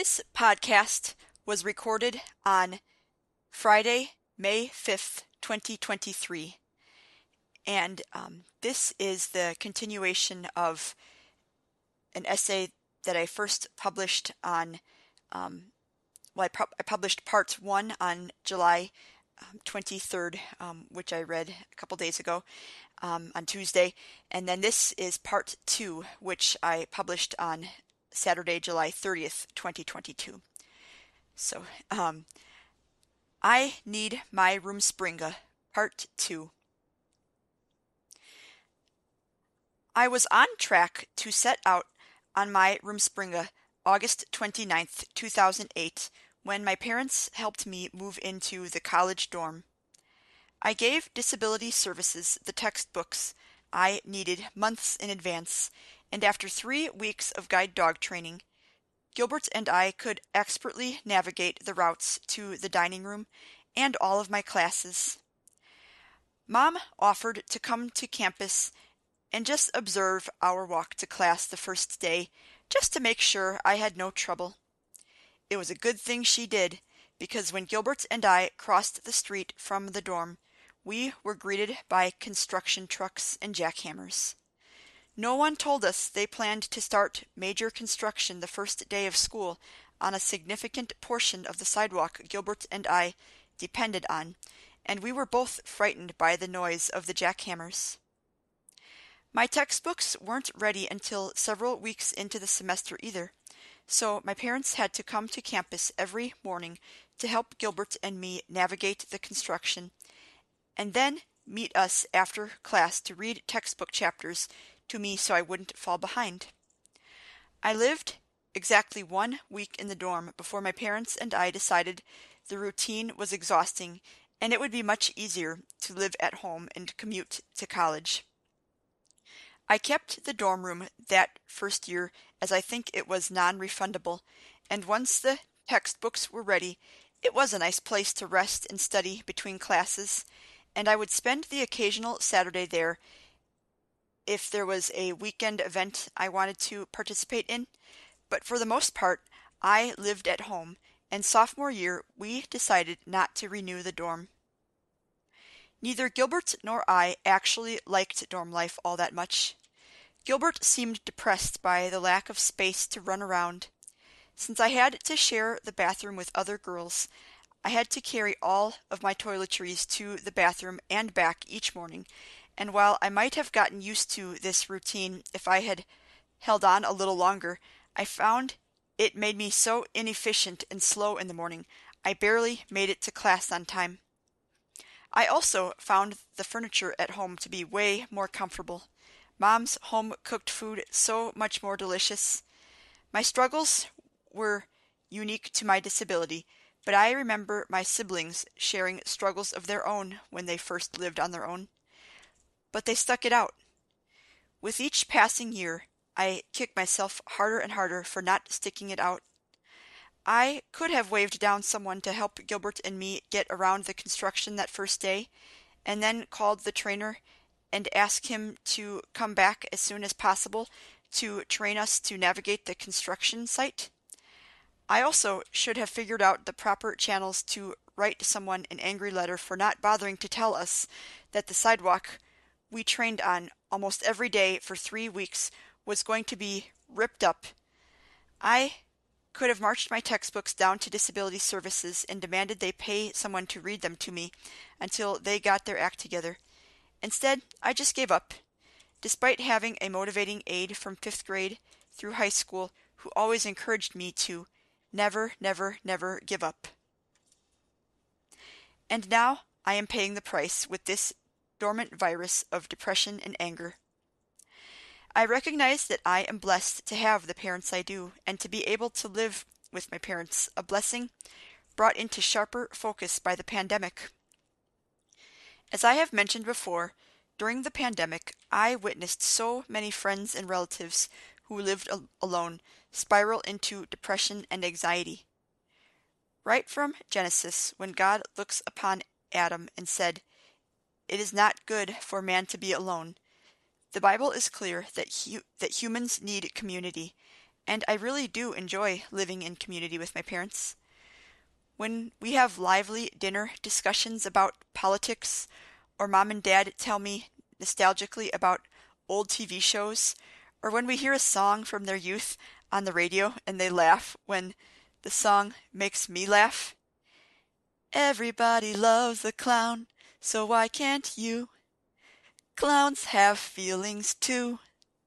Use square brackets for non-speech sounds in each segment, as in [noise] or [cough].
This podcast was recorded on Friday, May 5th, 2023. And um, this is the continuation of an essay that I first published on, um, well, I, pu- I, published part one on July um, 23rd, um, which I read a couple days ago um, on Tuesday. And then this is part two, which I published on Saturday, July 30th, 2022. So, um, I Need My Rumspringa, Part 2. I was on track to set out on my Rumspringa August 29th, 2008, when my parents helped me move into the college dorm. I gave Disability Services the textbooks I needed months in advance, and after three weeks of guide dog training, Gilbert and I could expertly navigate the routes to the dining room and all of my classes. Mom offered to come to campus and just observe our walk to class the first day, just to make sure I had no trouble. It was a good thing she did, because when Gilbert and I crossed the street from the dorm, we were greeted by construction trucks and jackhammers. No one told us they planned to start major construction the first day of school on a significant portion of the sidewalk Gilbert and I depended on, and we were both frightened by the noise of the jackhammers. My textbooks weren't ready until several weeks into the semester either, so my parents had to come to campus every morning to help Gilbert and me navigate the construction, and then meet us after class to read textbook chapters to me so I wouldn't fall behind. I lived exactly one week in the dorm before my parents and I decided the routine was exhausting and it would be much easier to live at home and commute to college. I kept the dorm room that first year as I think it was non refundable, and once the textbooks were ready, it was a nice place to rest and study between classes, and I would spend the occasional Saturday there if there was a weekend event I wanted to participate in, but for the most part, I lived at home, and sophomore year we decided not to renew the dorm. Neither Gilbert nor I actually liked dorm life all that much. Gilbert seemed depressed by the lack of space to run around. Since I had to share the bathroom with other girls, I had to carry all of my toiletries to the bathroom and back each morning, and while I might have gotten used to this routine if I had held on a little longer, I found it made me so inefficient and slow in the morning, I barely made it to class on time. I also found the furniture at home to be way more comfortable. Mom's home cooked food so much more delicious. My struggles were unique to my disability, but I remember my siblings sharing struggles of their own when they first lived on their own but they stuck it out. With each passing year, I kicked myself harder and harder for not sticking it out. I could have waved down someone to help Gilbert and me get around the construction that first day, and then called the trainer and asked him to come back as soon as possible to train us to navigate the construction site. I also should have figured out the proper channels to write someone an angry letter for not bothering to tell us that the sidewalk we trained on almost every day for three weeks was going to be ripped up. I could have marched my textbooks down to disability services and demanded they pay someone to read them to me until they got their act together. Instead, I just gave up. Despite having a motivating aide from fifth grade through high school who always encouraged me to never, never, never give up. And now I am paying the price with this dormant virus of depression and anger. I recognize that I am blessed to have the parents I do and to be able to live with my parents, a blessing brought into sharper focus by the pandemic. As I have mentioned before, during the pandemic, I witnessed so many friends and relatives who lived al- alone spiral into depression and anxiety. Right from Genesis, when God looks upon Adam and said, it is not good for man to be alone. The Bible is clear that, hu- that humans need community, and I really do enjoy living in community with my parents. When we have lively dinner discussions about politics, or mom and dad tell me nostalgically about old TV shows, or when we hear a song from their youth on the radio and they laugh when the song makes me laugh. Everybody loves a clown, so why can't you? Clowns have feelings too.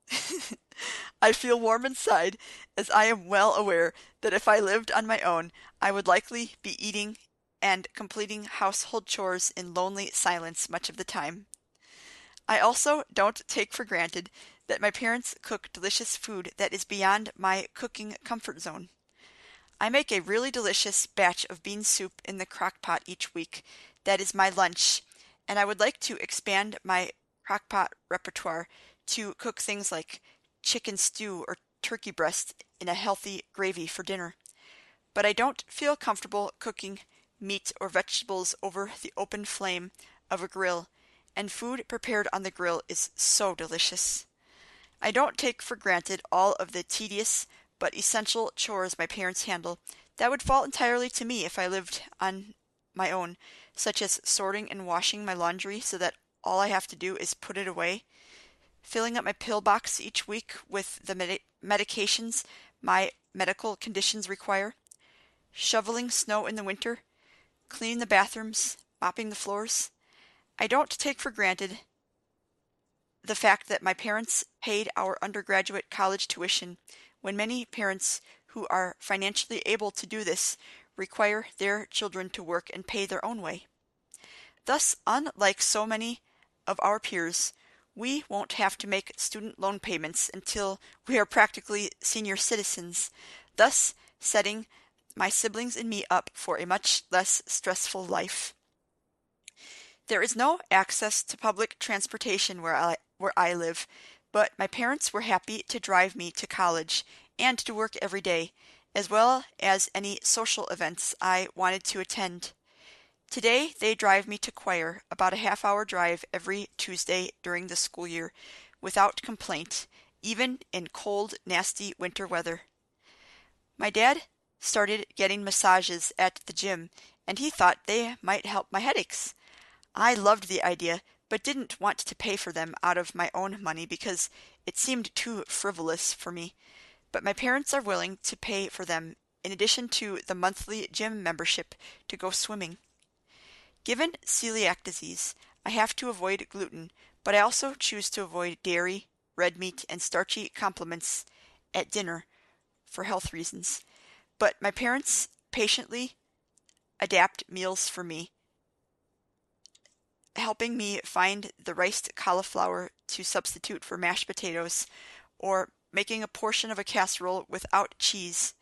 [laughs] I feel warm inside, as I am well aware that if I lived on my own, I would likely be eating and completing household chores in lonely silence much of the time. I also don't take for granted that my parents cook delicious food that is beyond my cooking comfort zone. I make a really delicious batch of bean soup in the crock pot each week that is my lunch, and I would like to expand my crock pot repertoire to cook things like chicken stew or turkey breast in a healthy gravy for dinner. But I don't feel comfortable cooking meat or vegetables over the open flame of a grill, and food prepared on the grill is so delicious. I don't take for granted all of the tedious but essential chores my parents handle that would fall entirely to me if I lived on my own, such as sorting and washing my laundry so that all I have to do is put it away, filling up my pill box each week with the med- medications my medical conditions require, shoveling snow in the winter, cleaning the bathrooms, mopping the floors. I don't take for granted the fact that my parents paid our undergraduate college tuition when many parents who are financially able to do this require their children to work and pay their own way. Thus, unlike so many of our peers, we won't have to make student loan payments until we are practically senior citizens, thus setting my siblings and me up for a much less stressful life. There is no access to public transportation where I, where I live, but my parents were happy to drive me to college and to work every day, as well as any social events I wanted to attend. Today they drive me to choir, about a half hour drive every Tuesday during the school year, without complaint, even in cold, nasty winter weather. My dad started getting massages at the gym, and he thought they might help my headaches. I loved the idea, but didn't want to pay for them out of my own money because it seemed too frivolous for me. But my parents are willing to pay for them in addition to the monthly gym membership to go swimming. Given celiac disease, I have to avoid gluten, but I also choose to avoid dairy, red meat, and starchy complements at dinner for health reasons. But my parents patiently adapt meals for me helping me find the riced cauliflower to substitute for mashed potatoes, or making a portion of a casserole without cheese.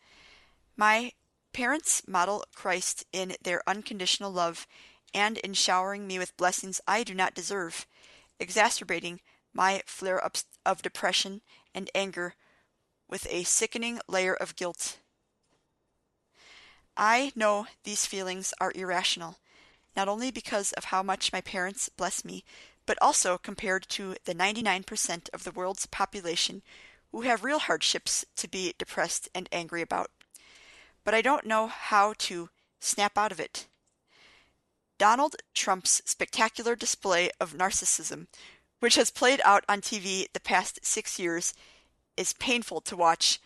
My parents model Christ in their unconditional love and in showering me with blessings I do not deserve, exacerbating my flare ups of depression and anger with a sickening layer of guilt. I know these feelings are irrational not only because of how much my parents bless me, but also compared to the 99% of the world's population who have real hardships to be depressed and angry about. But I don't know how to snap out of it. Donald Trump's spectacular display of narcissism, which has played out on TV the past six years, is painful to watch.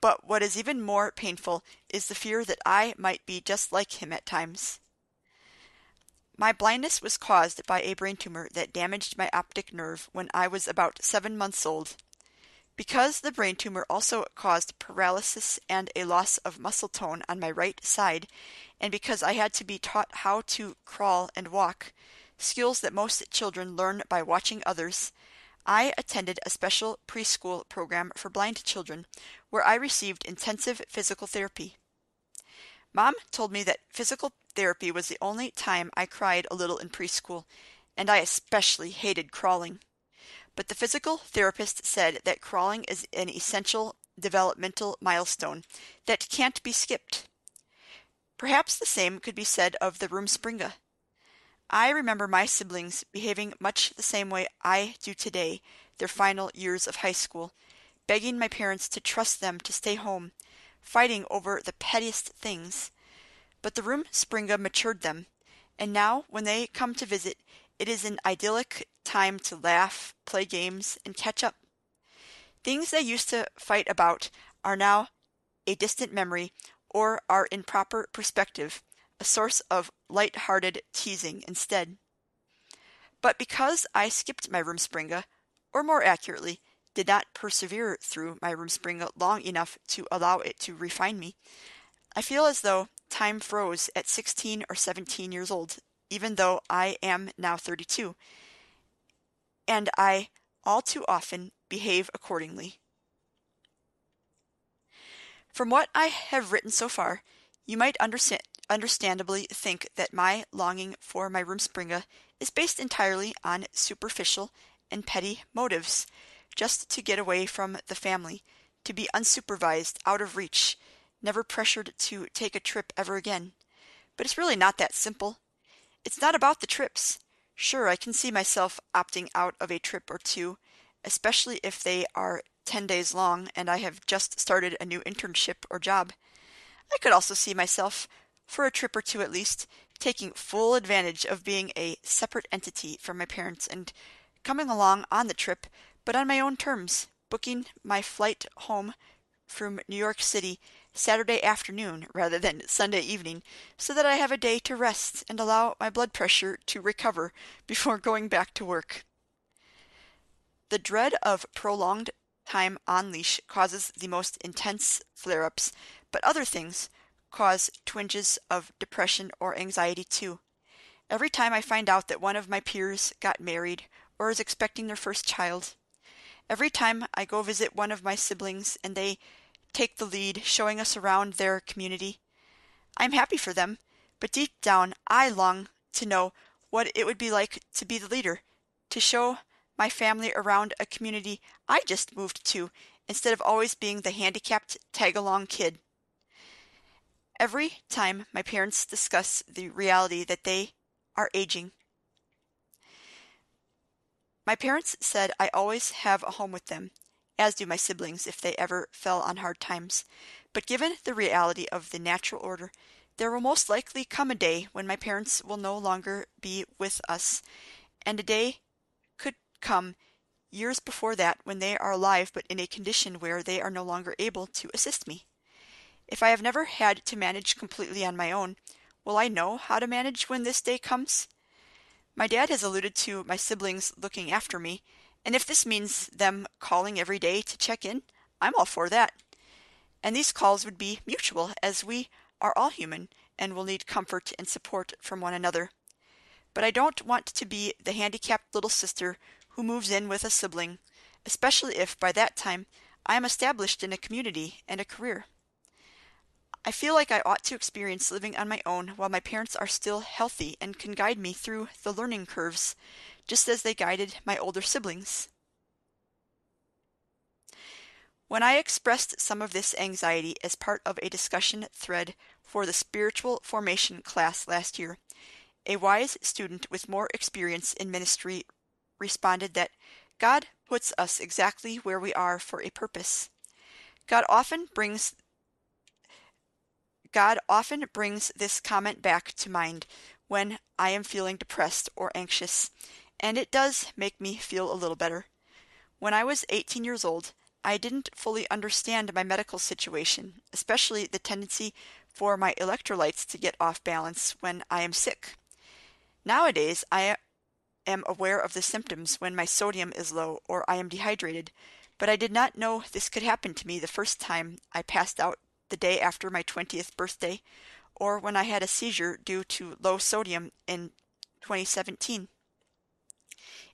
But what is even more painful is the fear that I might be just like him at times. My blindness was caused by a brain tumor that damaged my optic nerve when I was about seven months old. Because the brain tumor also caused paralysis and a loss of muscle tone on my right side, and because I had to be taught how to crawl and walk, skills that most children learn by watching others, I attended a special preschool program for blind children where I received intensive physical therapy. Mom told me that physical therapy was the only time I cried a little in preschool, and I especially hated crawling. But the physical therapist said that crawling is an essential developmental milestone that can't be skipped. Perhaps the same could be said of the Rumspringa. I remember my siblings behaving much the same way I do today, their final years of high school, begging my parents to trust them to stay home, fighting over the pettiest things. But the Rumspringa matured them, and now when they come to visit, it is an idyllic time to laugh, play games, and catch up. Things they used to fight about are now a distant memory or are in proper perspective, a source of light-hearted teasing instead. But because I skipped my Rumspringa, or more accurately, did not persevere through my Rumspringa long enough to allow it to refine me, I feel as though time froze at 16 or 17 years old, even though I am now 32, and I all too often behave accordingly. From what I have written so far, you might understand, understandably think that my longing for my Rumspringa is based entirely on superficial and petty motives, just to get away from the family, to be unsupervised, out of reach, never pressured to take a trip ever again. But it's really not that simple. It's not about the trips. Sure, I can see myself opting out of a trip or two, especially if they are 10 days long and I have just started a new internship or job. I could also see myself, for a trip or two at least, taking full advantage of being a separate entity from my parents and coming along on the trip, but on my own terms, booking my flight home from New York City Saturday afternoon rather than Sunday evening, so that I have a day to rest and allow my blood pressure to recover before [laughs] going back to work. The dread of prolonged time on leash causes the most intense flare ups, but other things cause twinges of depression or anxiety too. Every time I find out that one of my peers got married or is expecting their first child, every time I go visit one of my siblings and they take the lead showing us around their community, I'm happy for them, but deep down I long to know what it would be like to be the leader, to show my family around a community I just moved to instead of always being the handicapped tag along kid. Every time my parents discuss the reality that they are aging, my parents said I always have a home with them, as do my siblings if they ever fell on hard times. But given the reality of the natural order, there will most likely come a day when my parents will no longer be with us, and a day could come years before that when they are alive but in a condition where they are no longer able to assist me. If I have never had to manage completely on my own, will I know how to manage when this day comes? My dad has alluded to my siblings looking after me, and if this means them calling every day to check in, I'm all for that. And these calls would be mutual, as we are all human and will need comfort and support from one another. But I don't want to be the handicapped little sister who moves in with a sibling, especially if by that time I am established in a community and a career. I feel like I ought to experience living on my own while my parents are still healthy and can guide me through the learning curves, just as they guided my older siblings. When I expressed some of this anxiety as part of a discussion thread for the spiritual formation class last year, a wise student with more experience in ministry responded that God puts us exactly where we are for a purpose. God often brings God often brings this comment back to mind when I am feeling depressed or anxious, and it does make me feel a little better. When I was 18 years old, I didn't fully understand my medical situation, especially the tendency for my electrolytes to get off balance when I am sick. Nowadays, I am aware of the symptoms when my sodium is low or I am dehydrated, but I did not know this could happen to me the first time I passed out the day after my 20th birthday or when I had a seizure due to low sodium in 2017.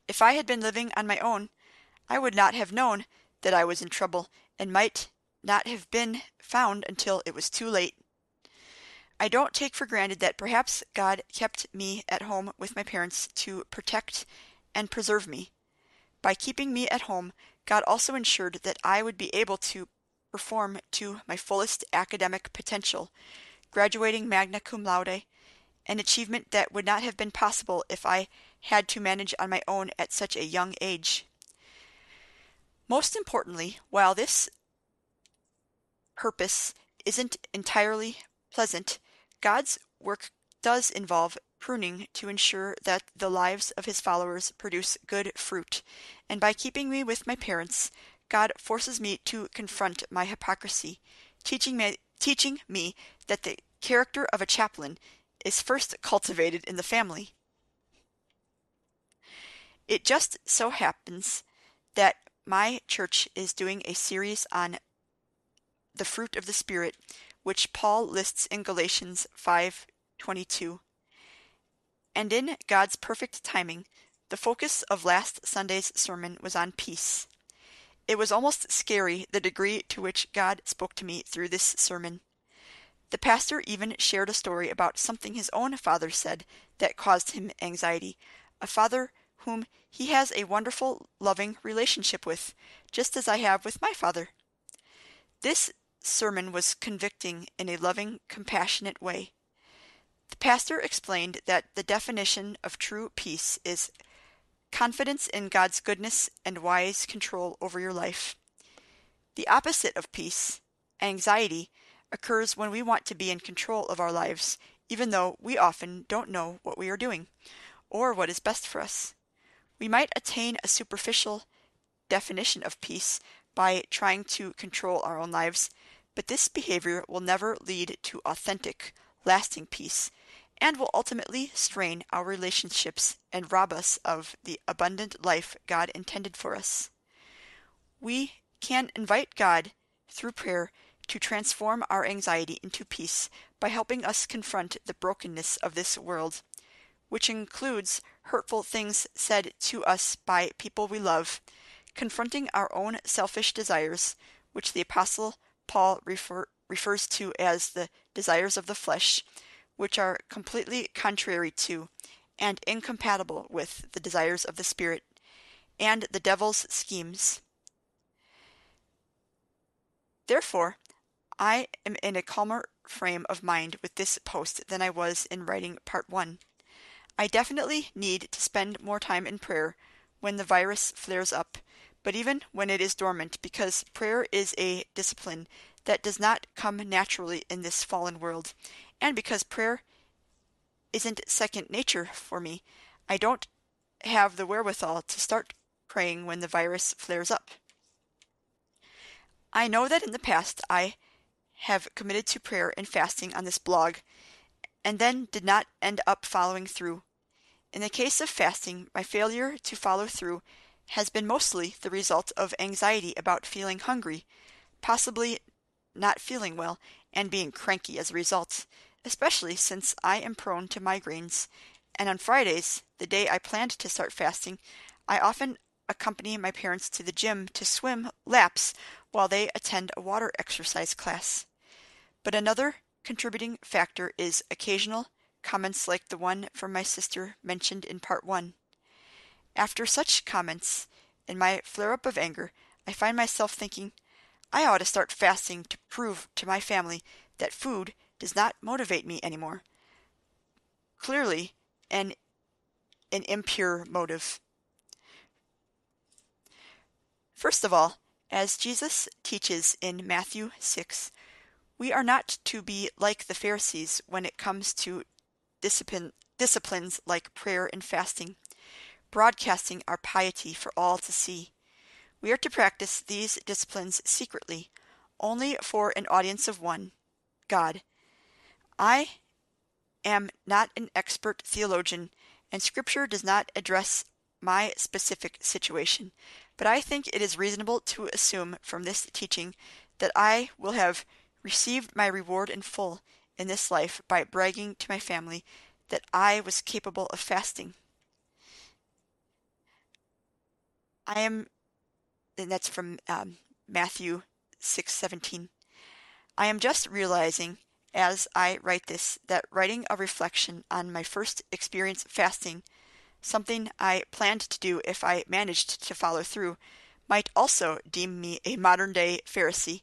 If I had been living on my own, I would not have known that I was in trouble and might not have been found until it was too late. I don't take for granted that perhaps God kept me at home with my parents to protect and preserve me. By keeping me at home, God also ensured that I would be able to perform to my fullest academic potential, graduating magna cum laude, an achievement that would not have been possible if I had to manage on my own at such a young age. Most importantly, while this purpose isn't entirely pleasant, God's work does involve pruning to ensure that the lives of his followers produce good fruit, and by keeping me with my parents, God forces me to confront my hypocrisy, teaching me, teaching me that the character of a chaplain is first cultivated in the family. It just so happens that my church is doing a series on the fruit of the Spirit, which Paul lists in Galatians 5:22. And in God's perfect timing, the focus of last Sunday's sermon was on peace. It was almost scary the degree to which God spoke to me through this sermon. The pastor even shared a story about something his own father said that caused him anxiety, a father whom he has a wonderful, loving relationship with, just as I have with my father. This sermon was convicting in a loving, compassionate way. The pastor explained that the definition of true peace is confidence in God's goodness and wise control over your life. The opposite of peace, anxiety, occurs when we want to be in control of our lives, even though we often don't know what we are doing or what is best for us. We might attain a superficial definition of peace by trying to control our own lives, but this behavior will never lead to authentic, lasting peace and will ultimately strain our relationships and rob us of the abundant life God intended for us. We can invite God through prayer to transform our anxiety into peace by helping us confront the brokenness of this world, which includes hurtful things said to us by people we love, confronting our own selfish desires, which the Apostle Paul refer, refers to as the desires of the flesh, which are completely contrary to and incompatible with the desires of the Spirit, and the devil's schemes. Therefore, I am in a calmer frame of mind with this post than I was in writing part one. I definitely need to spend more time in prayer when the virus flares up, but even when it is dormant, because prayer is a discipline that does not come naturally in this fallen world, and because prayer isn't second nature for me, I don't have the wherewithal to start praying when the virus flares up. I know that in the past I have committed to prayer and fasting on this blog, and then did not end up following through. In the case of fasting, my failure to follow through has been mostly the result of anxiety about feeling hungry, possibly not feeling well, and being cranky as a result, especially since I am prone to migraines. And on Fridays, the day I planned to start fasting, I often accompany my parents to the gym to swim laps while they attend a water exercise class. But another contributing factor is occasional comments like the one from my sister mentioned in part one. After such comments, in my flare up of anger, I find myself thinking, I ought to start fasting to prove to my family that food does not motivate me anymore. Clearly, an, an impure motive. First of all, as Jesus teaches in Matthew 6, we are not to be like the Pharisees when it comes to discipline, disciplines like prayer and fasting, broadcasting our piety for all to see. We are to practice these disciplines secretly, only for an audience of one, God. I am not an expert theologian, and Scripture does not address my specific situation, but I think it is reasonable to assume from this teaching that I will have received my reward in full in this life by bragging to my family that I was capable of fasting. I am, and that's from um, Matthew six seventeen. I am just realizing as I write this that writing a reflection on my first experience fasting, something I planned to do if I managed to follow through, might also deem me a modern day Pharisee.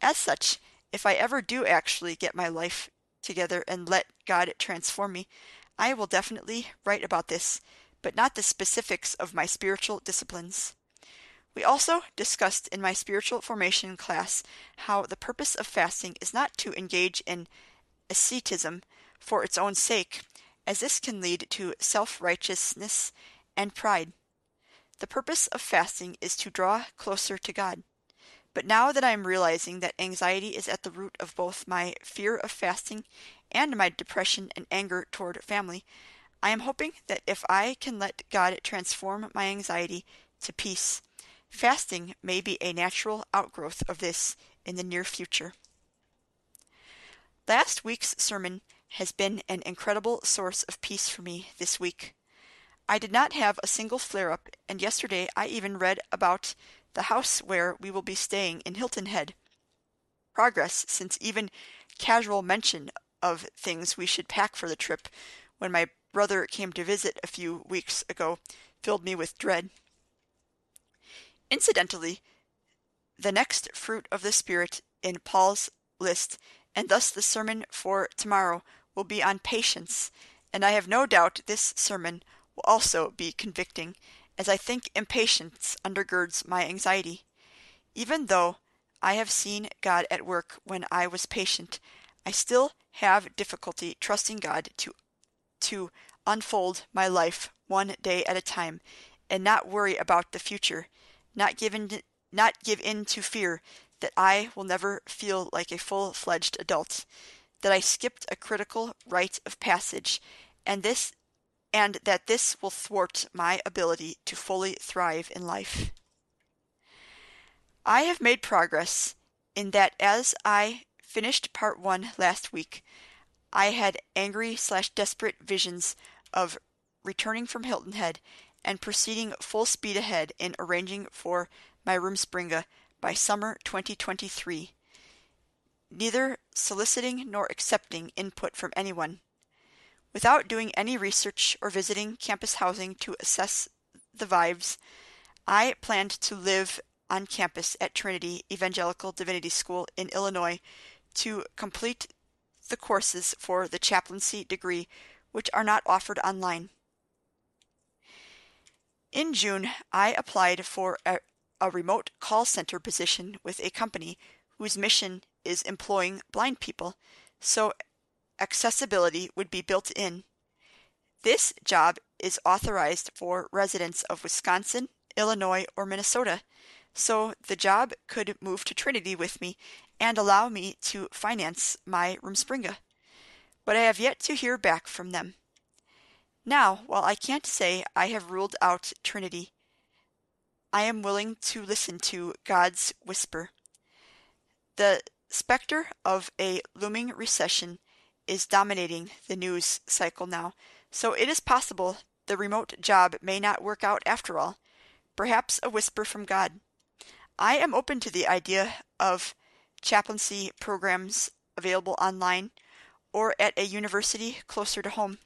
As such, if I ever do actually get my life together and let God transform me, I will definitely write about this, but not the specifics of my spiritual disciplines. We also discussed in my spiritual formation class how the purpose of fasting is not to engage in asceticism for its own sake, as this can lead to self righteousness and pride. The purpose of fasting is to draw closer to God. But now that I am realizing that anxiety is at the root of both my fear of fasting and my depression and anger toward family, I am hoping that if I can let God transform my anxiety to peace, fasting may be a natural outgrowth of this in the near future. Last week's sermon has been an incredible source of peace for me this week. I did not have a single flare up, and yesterday I even read about the house where we will be staying in Hilton Head. Progress since even casual mention of things we should pack for the trip when my brother came to visit a few weeks ago filled me with dread. Incidentally, the next fruit of the Spirit in Paul's list, and thus the sermon for tomorrow, will be on patience, and I have no doubt this sermon will also be convicting as I think impatience undergirds my anxiety. Even though I have seen God at work when I was patient, I still have difficulty trusting God to to unfold my life one day at a time and not worry about the future, not give in, not give in to fear that I will never feel like a full-fledged adult, that I skipped a critical rite of passage, and this and that this will thwart my ability to fully thrive in life. I have made progress in that as I finished part one last week, I had angry slash desperate visions of returning from Hilton Head and proceeding full speed ahead in arranging for my Rumspringa by summer 2023, neither soliciting nor accepting input from anyone Without doing any research or visiting campus housing to assess the vibes, I planned to live on campus at Trinity Evangelical Divinity School in Illinois to complete the courses for the chaplaincy degree, which are not offered online. In June, I applied for a, a, remote call center position with a company whose mission is employing blind people, so accessibility would be built in. This job is authorized for residents of Wisconsin, Illinois, or Minnesota, so the job could move to Trinity with me and allow me to finance my Rumspringa. But I have yet to hear back from them. Now, while I can't say I have ruled out Trinity, I am willing to listen to God's whisper. The specter of a looming recession is dominating the news cycle now, so it is possible the remote job may not work out after all. Perhaps a whisper from God. I am open to the idea of chaplaincy programs available online or at a university closer to home.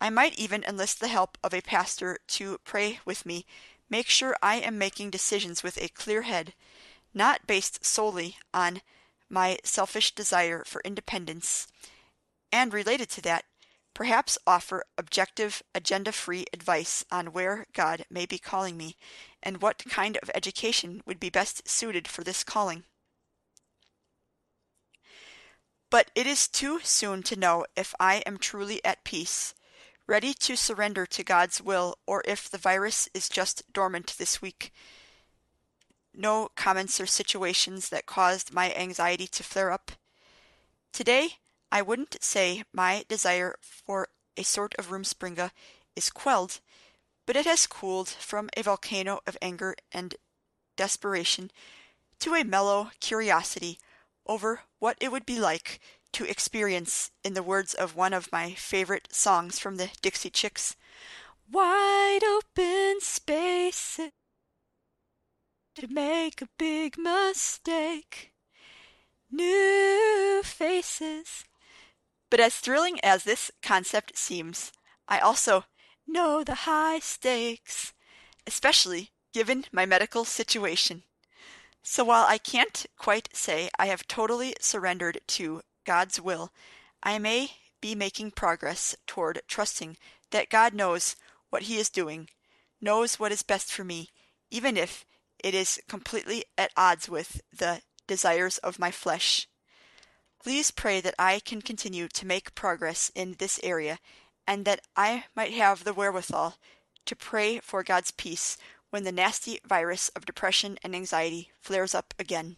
I might even enlist the help of a pastor to pray with me, make sure I am making decisions with a clear head, not based solely on my selfish desire for independence and related to that, perhaps offer objective, agenda free advice on where God may be calling me and what kind of education would be best suited for this calling. But it is too soon to know if I am truly at peace, ready to surrender to God's will, or if the virus is just dormant this week. No comments or situations that caused my anxiety to flare up. Today, I wouldn't say my desire for a sort of Rumspringa is quelled, but it has cooled from a volcano of anger and desperation to a mellow curiosity over what it would be like to experience, in the words of one of my favorite songs from the Dixie Chicks, wide open spaces to make a big mistake, new faces but as thrilling as this concept seems, I also know the high stakes, especially given my medical situation. So while I can't quite say I have totally surrendered to God's will, I may be making progress toward trusting that God knows what He is doing, knows what is best for me, even if it is completely at odds with the desires of my flesh. Please pray that I can continue to make progress in this area and that I might have the wherewithal to pray for God's peace when the nasty virus of depression and anxiety flares up again.